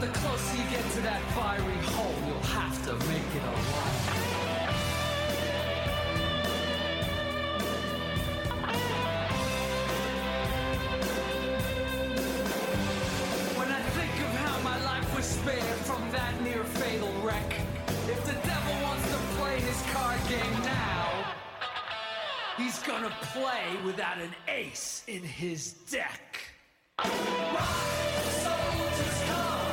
The closer you get to that fiery hole, you'll have to make it alive. When I think of how my life was spared from that near fatal wreck. If the devil wants to play his card game now, he's gonna play without an ace in his deck. Rise, soldiers, come!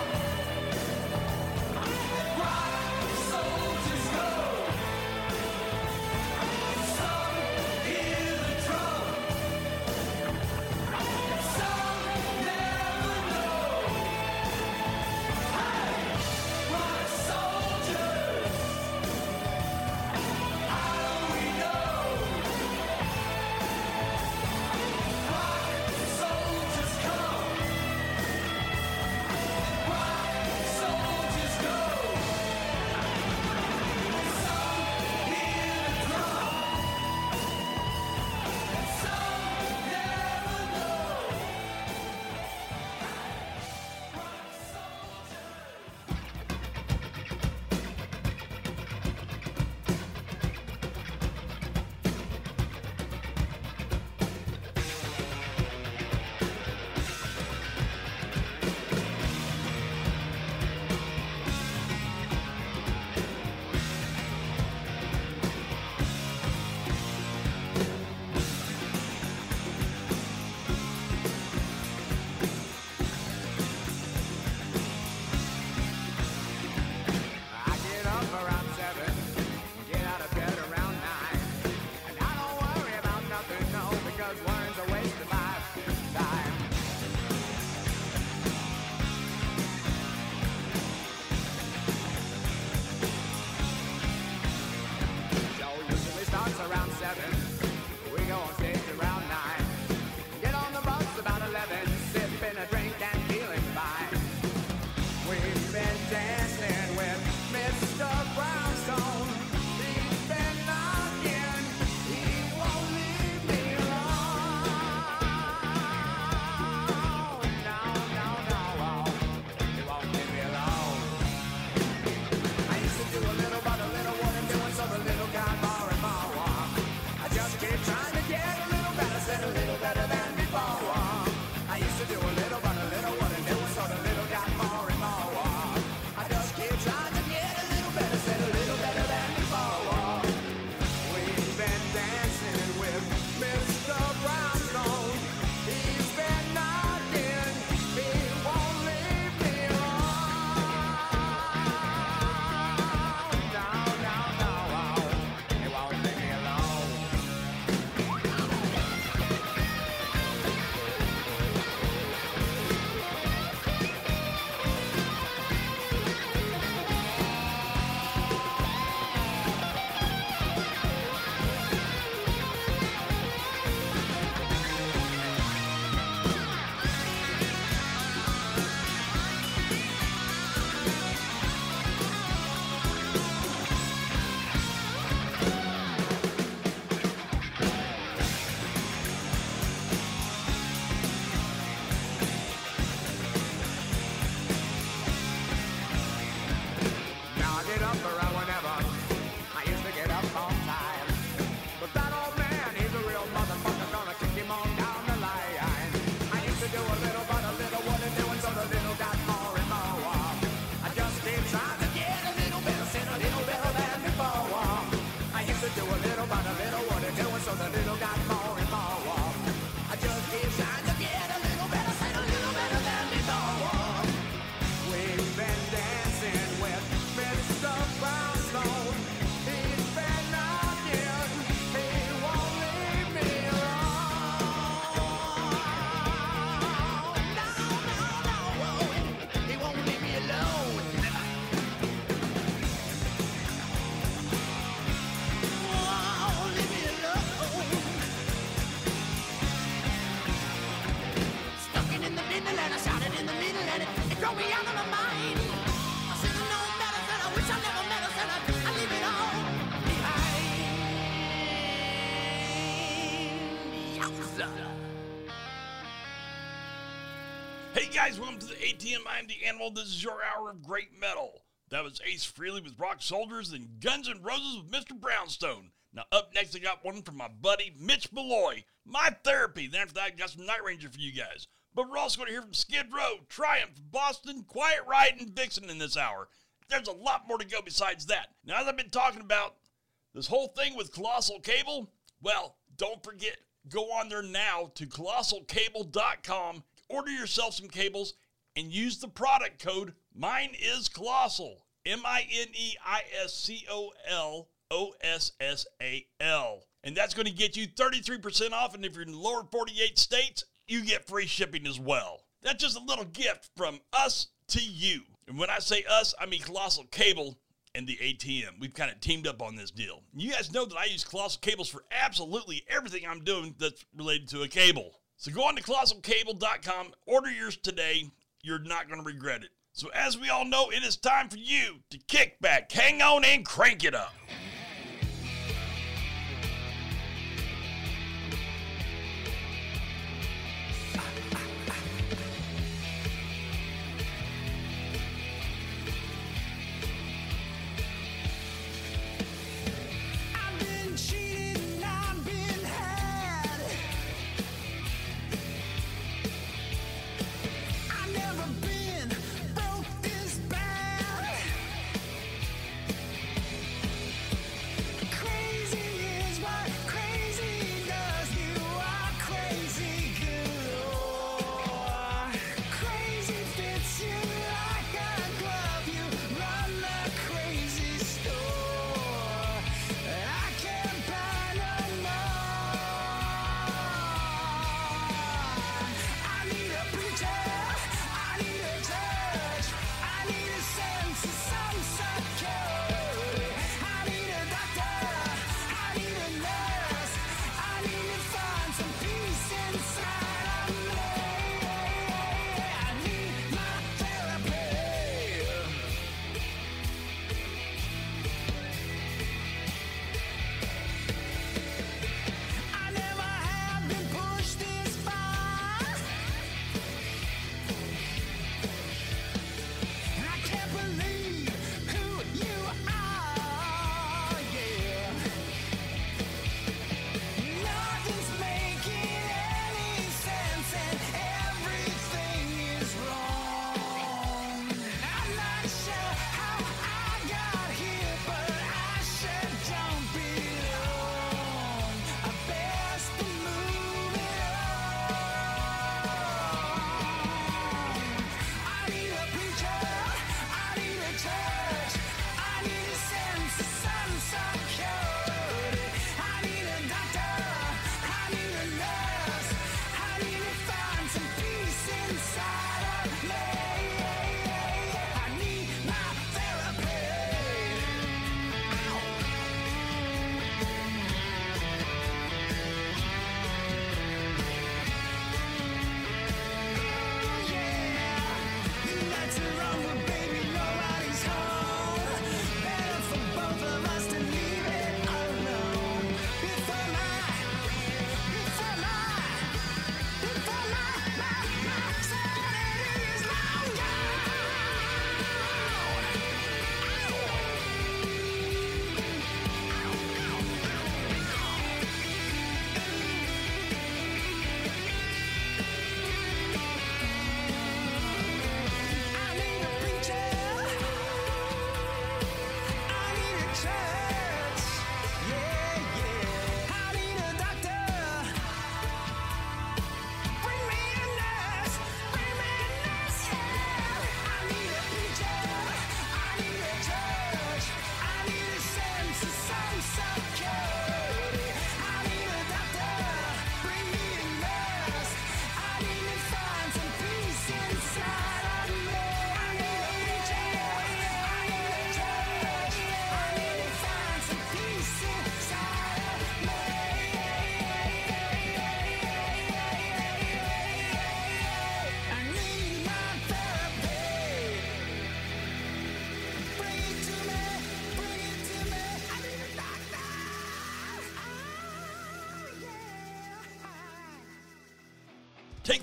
I'm the Animal. This is your hour of great metal. That was Ace Frehley with Rock Soldiers and Guns N' Roses with Mr. Brownstone. Now, up next, I got one from my buddy Mitch Malloy, My Therapy. Then after that, I got some Night Ranger for you guys. But we're also going to hear from Skid Row, Triumph, Boston, Quiet Riot, and Vixen in this hour. There's a lot more to go besides that. Now, as I've been talking about this whole thing with Colossal Cable, well, don't forget, go on there now to colossalcable.com, order yourself some cables, and use the product code Mine is Colossal. M I N E I S C O L O S S A L. And that's going to get you 33% off. And if you're in the lower 48 states, you get free shipping as well. That's just a little gift from us to you. And when I say us, I mean Colossal Cable and the ATM. We've kind of teamed up on this deal. You guys know that I use Colossal Cables for absolutely everything I'm doing that's related to a cable. So go on to colossalcable.com, order yours today. You're not going to regret it. So, as we all know, it is time for you to kick back, hang on, and crank it up. Preacher.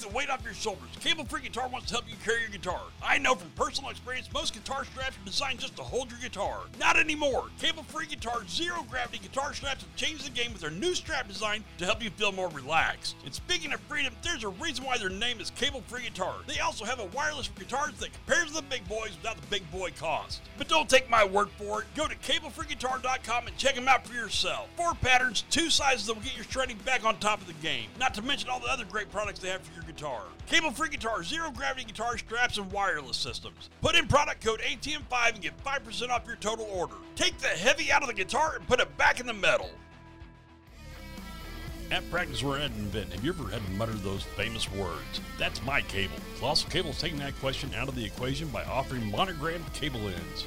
Weight off your shoulders. Cable Free Guitar wants to help you carry your guitar. I know from personal experience, most guitar straps are designed just to hold your guitar. Not anymore. Cable Free Guitar's zero gravity guitar straps have changed the game with their new strap design to help you feel more relaxed. And speaking of freedom, there's a reason why their name is Cable Free Guitar. They also have a wireless for guitars that compares to the big boys without the big boy cost. But don't take my word for it. Go to cablefreeguitar.com and check them out for yourself. Four patterns, two sizes that will get your shredding back on top of the game. Not to mention all the other great products they have for your guitar. Cable free guitar, zero gravity guitar straps, and wireless Put in product code ATM5 and get 5% off your total order. Take the heavy out of the guitar and put it back in the metal. At Practice We're at Invent, have you ever had to mutter those famous words? That's my cable. Colossal Cable's taking that question out of the equation by offering monogrammed cable ends.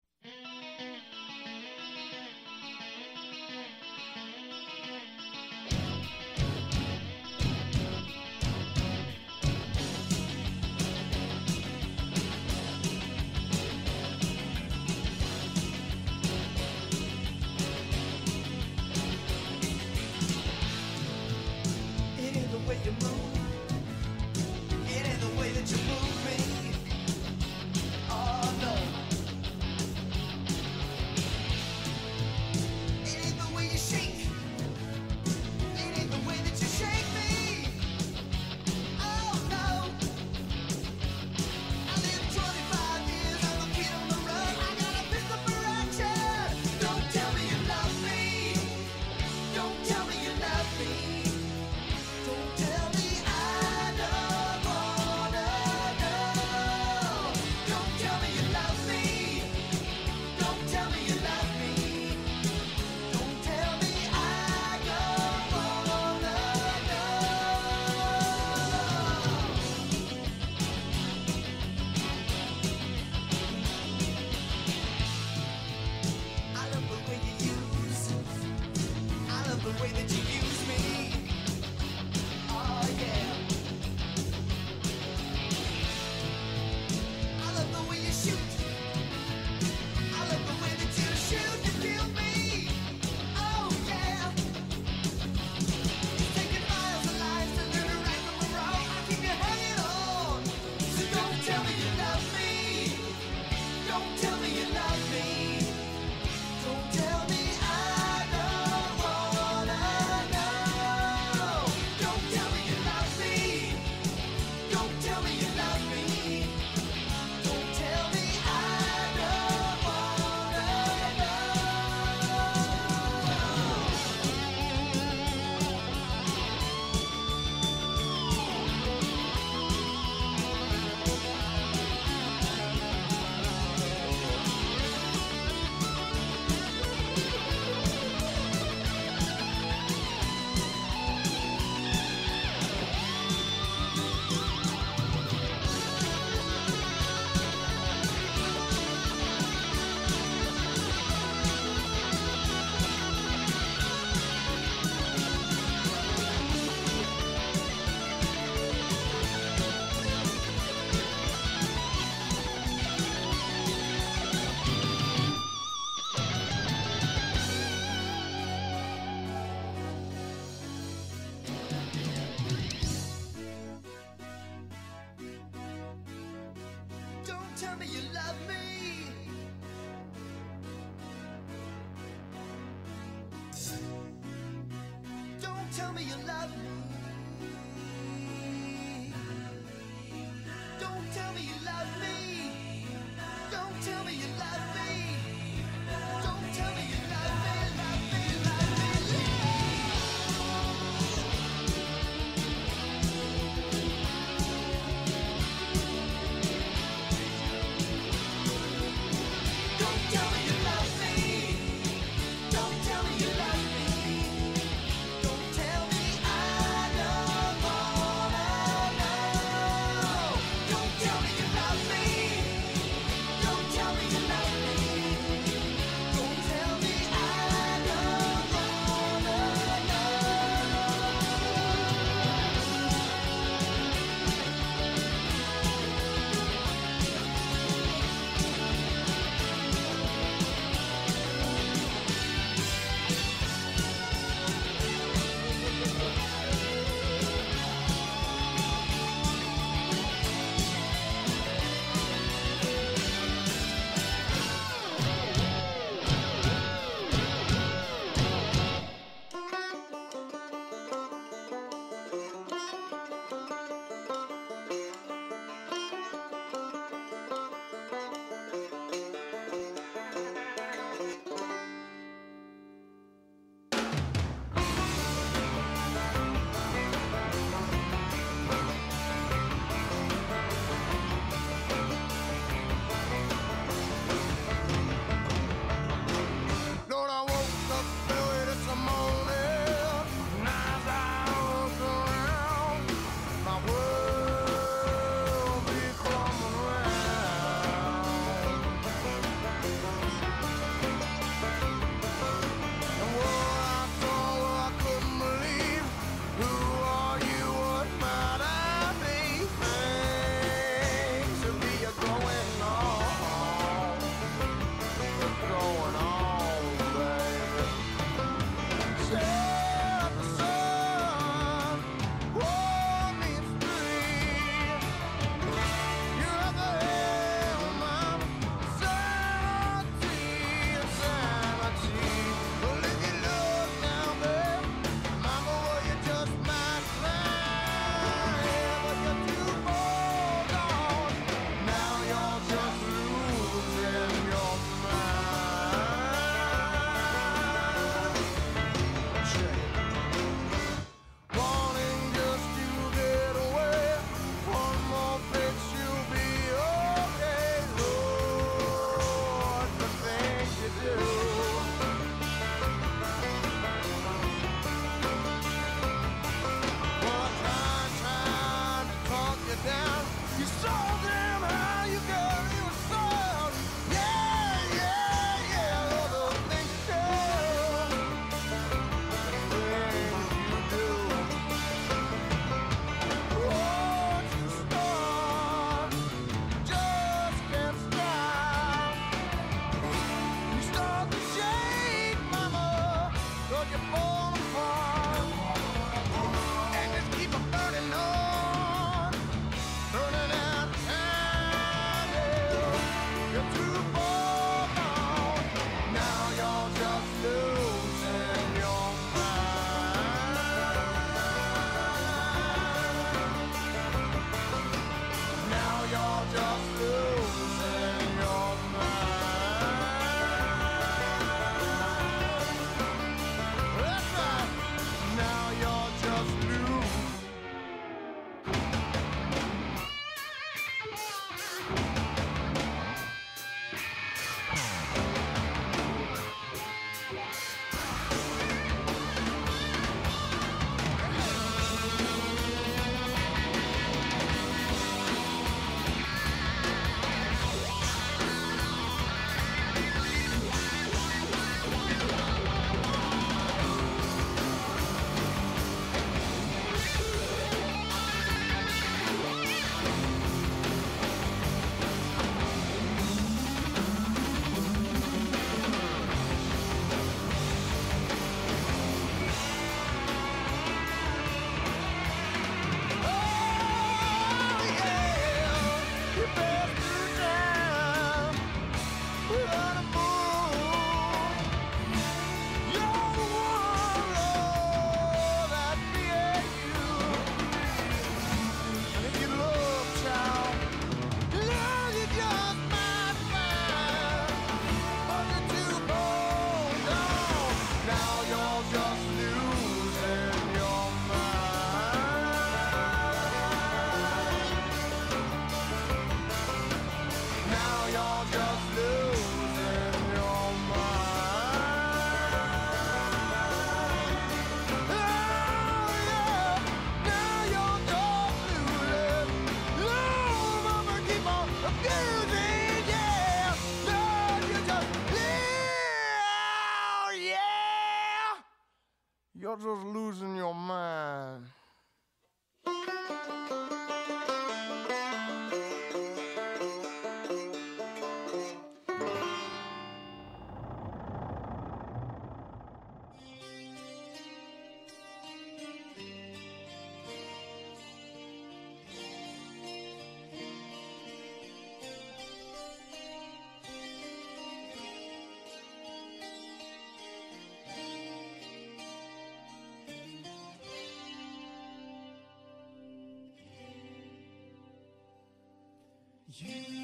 You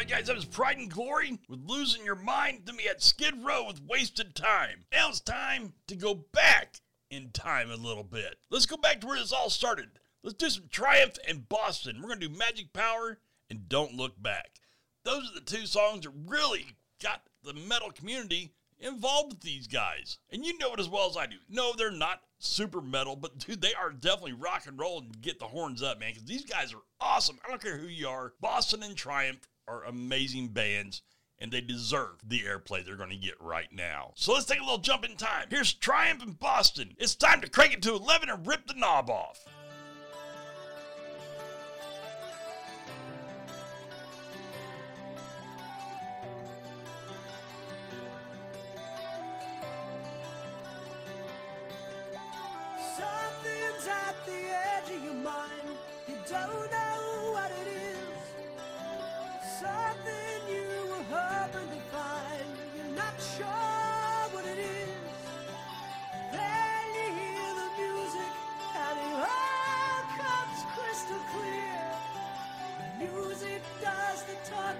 right, guys, that was Pride and Glory with Losing Your Mind. Then we had Skid Row with Wasted Time. Now it's time to go back in time a little bit. Let's go back to where this all started. Let's do some Triumph and Boston. We're going to do Magic Power and Don't Look Back. Those are the two songs that really got the metal community involved with these guys. And you know it as well as I do. No, they're not super metal, but dude, they are definitely rock and roll and get the horns up, man, because these guys are awesome. I don't care who you are. Boston and Triumph are amazing bands. And they deserve the airplay they're going to get right now. So let's take a little jump in time. Here's Triumph in Boston. It's time to crank it to 11 and rip the knob off.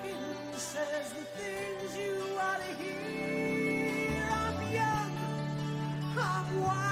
Talking, says the things you ought to hear. I'm young. I'm wild,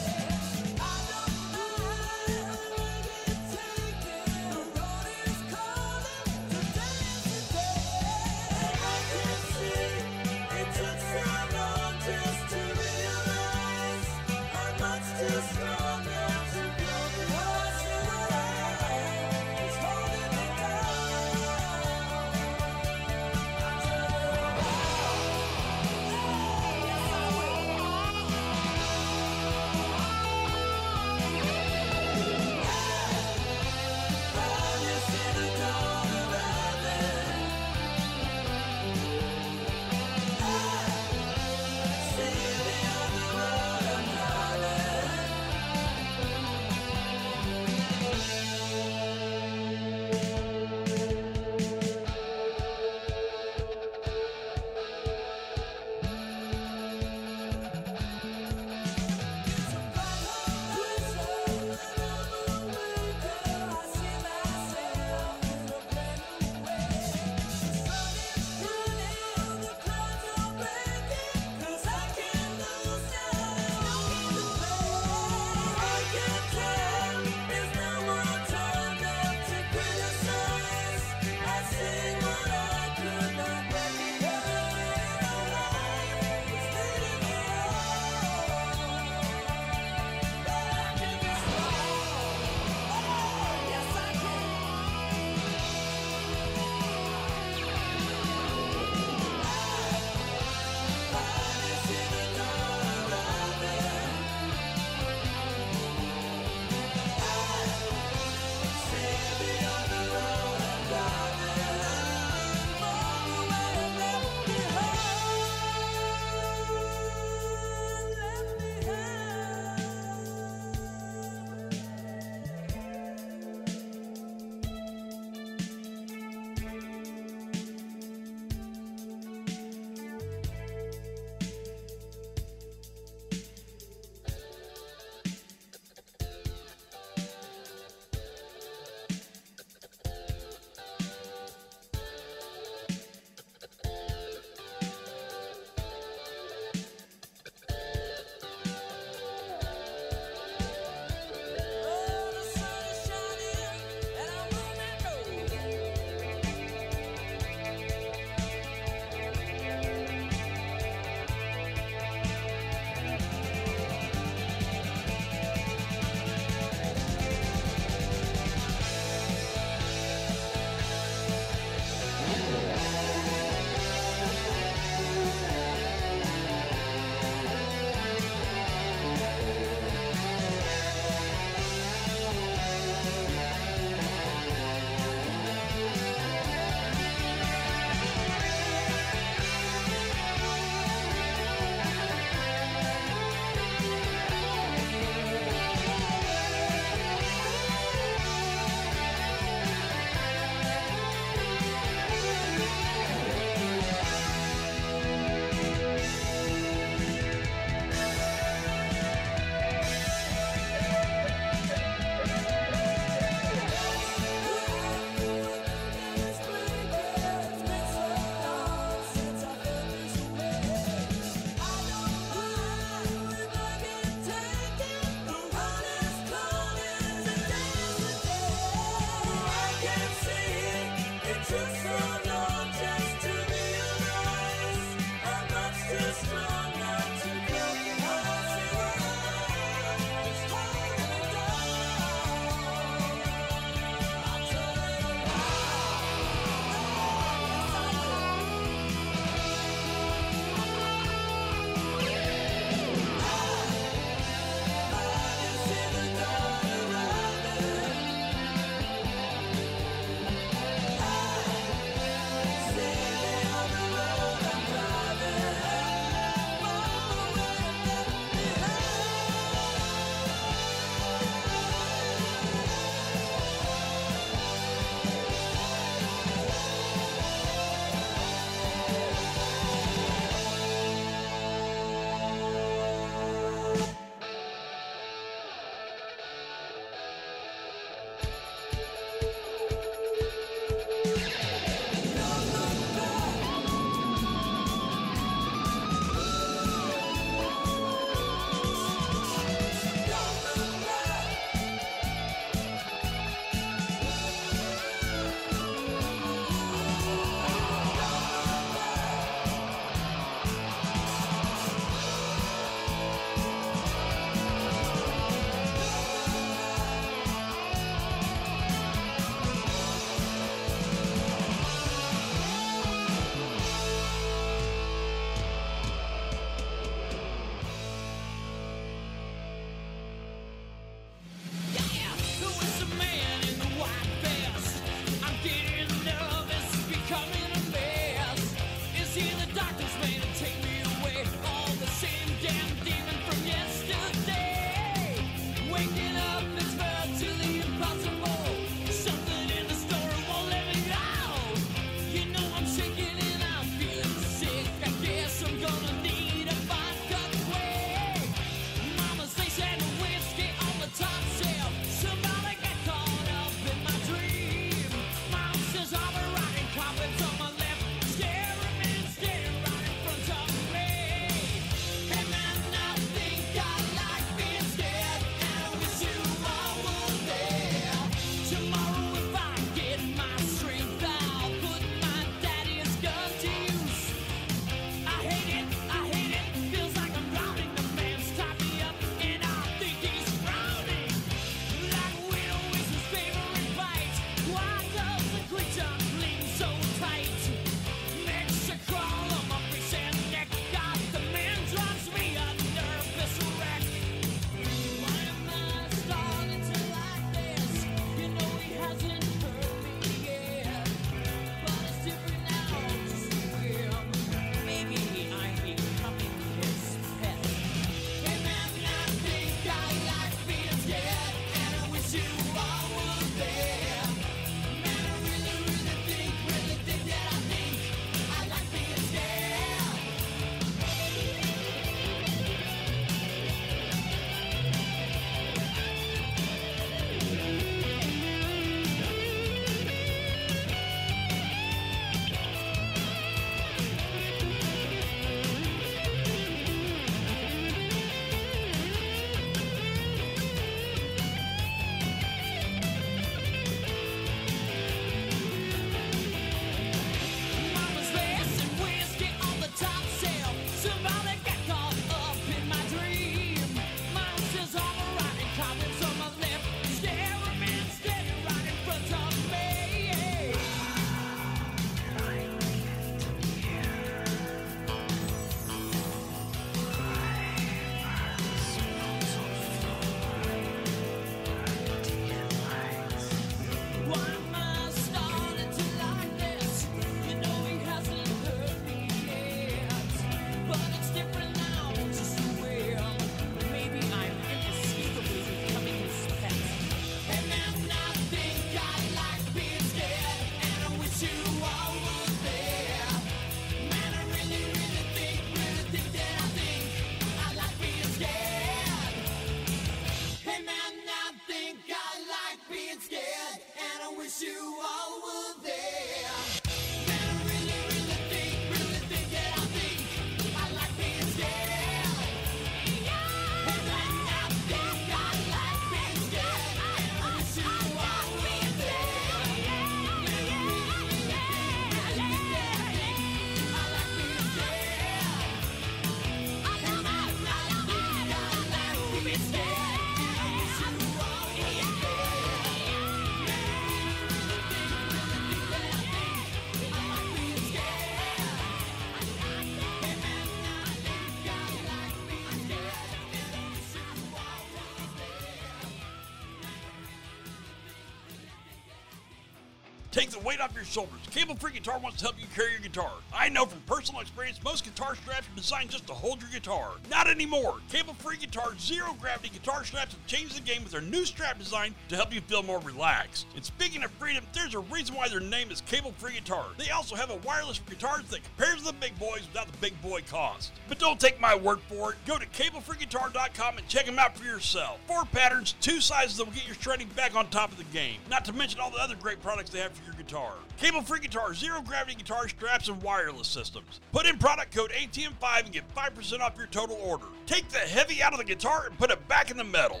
Take the weight off your shoulders. Cable Free Guitar wants to help you carry your guitar. I know from personal experience, most guitar straps are designed just to hold your guitar. Not anymore. Cable Free Guitar's zero gravity guitar straps have changed the game with their new strap design to help you feel more relaxed. And speaking of freedom, there's a reason why their name is Cable Free Guitar. They also have a wireless for guitars that compares to the big boys without the big boy cost. But don't take my word for it. Go to cablefreeguitar.com and check them out for yourself. Four patterns, two sizes that will get your shredding back on top of the game. Not to mention all the other great products they have for your guitar. Cable free guitar, zero gravity guitar straps, and wireless systems. Put in product code ATM5 and get 5% off your total order. Take the heavy out of the guitar and put it back in the metal.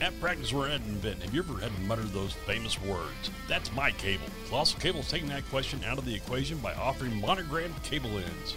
At Practice Ed and Vin, have you ever had to mutter those famous words? That's my cable. Colossal Cable's taking that question out of the equation by offering monogrammed cable ends.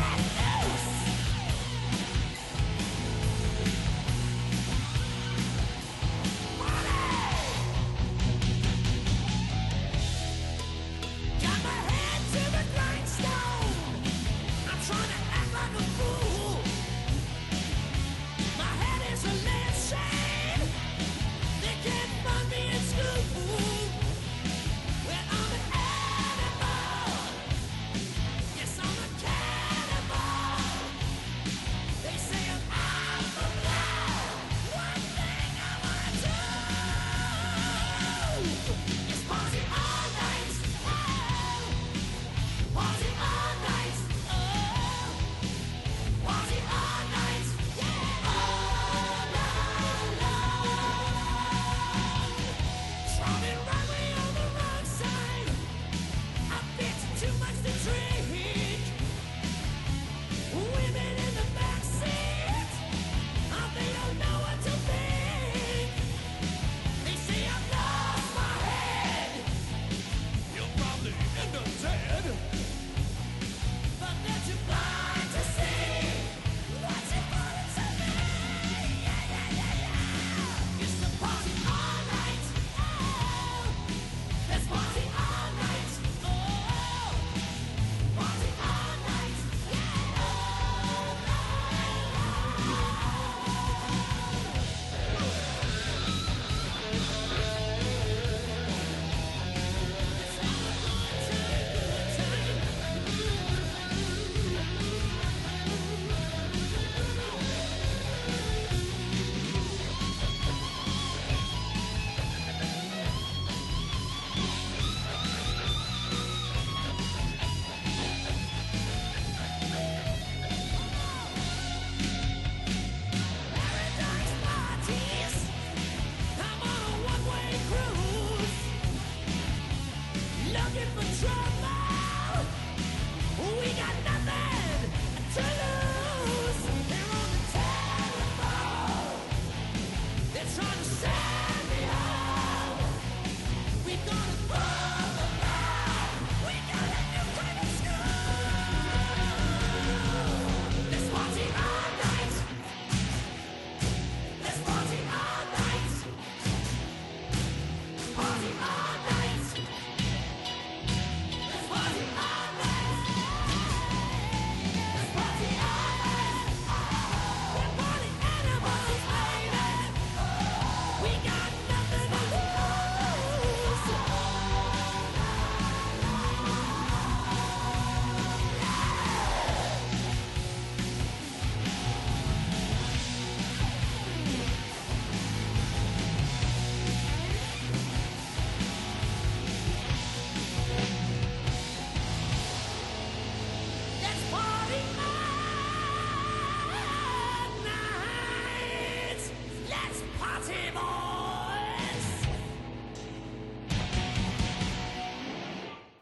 Got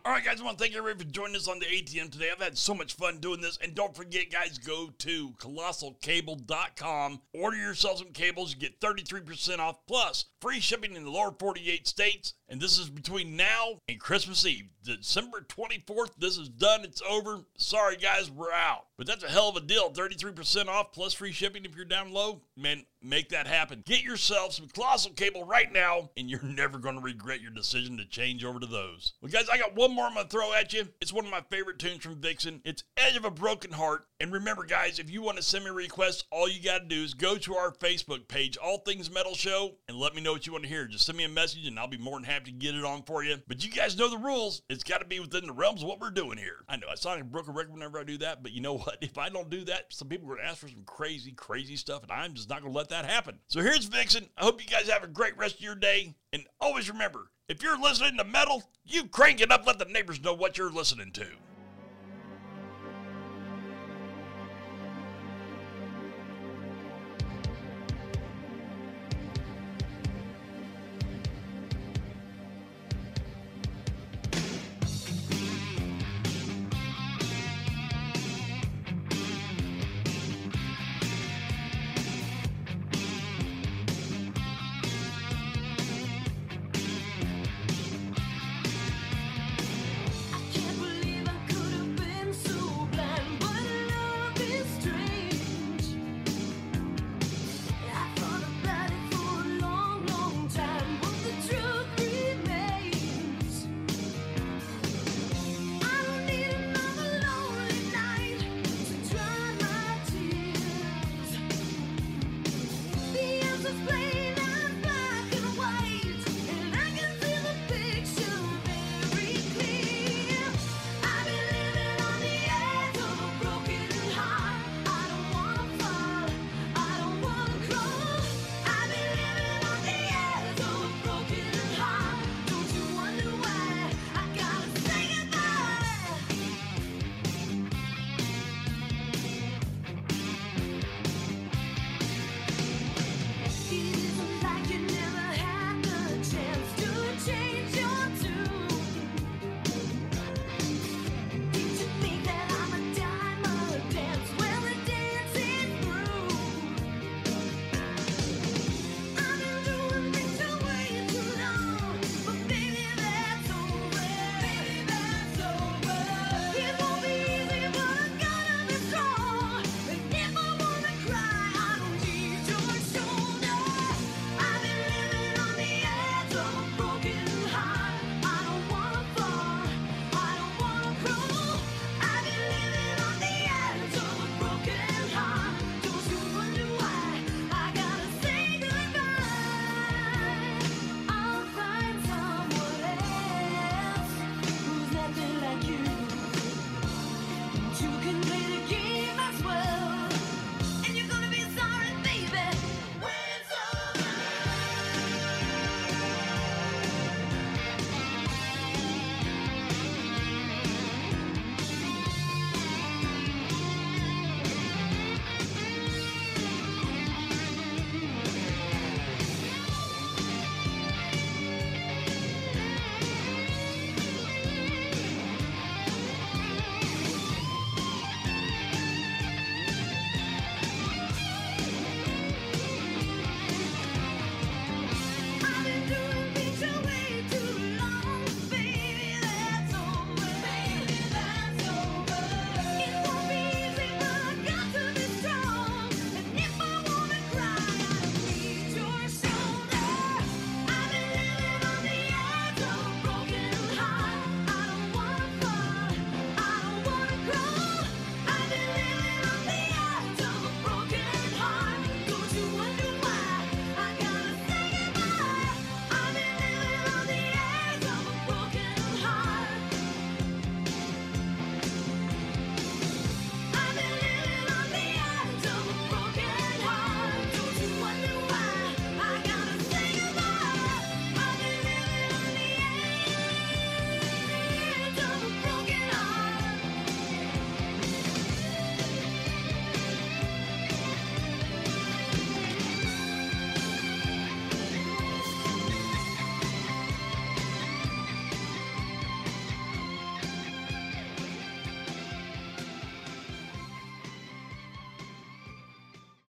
All right, guys, I want to thank everybody for joining us on the ATM today. I've had so much fun doing this. And don't forget, guys, go to colossalcable.com. Order yourself some cables. You get 33% off plus free shipping in the lower 48 states. And this is between now and Christmas Eve. December 24th, this is done. It's over. Sorry, guys, we're out. But that's a hell of a deal. 33% off plus free shipping if you're down low. Man, make that happen. Get yourself some Colossal Cable right now, and you're never going to regret your decision to change over to those. Well, guys, I got one more I'm going to throw at you. It's one of my favorite tunes from Vixen. It's Edge of a Broken Heart. And remember, guys, if you want to send me a request, all you got to do is go to our Facebook page, All Things Metal Show, and let me know what you want to hear. Just send me a message, and I'll be more than happy to get it on for you. But you guys know the rules. It's got to be within the realms of what we're doing here. I know I sound like a broken record whenever I do that, but you know what? If I don't do that, some people are going to ask for some crazy, crazy stuff, and I'm just not going to let that happen. So here's Vixen. I hope you guys have a great rest of your day. And always remember, if you're listening to metal, you crank it up, let the neighbors know what you're listening to.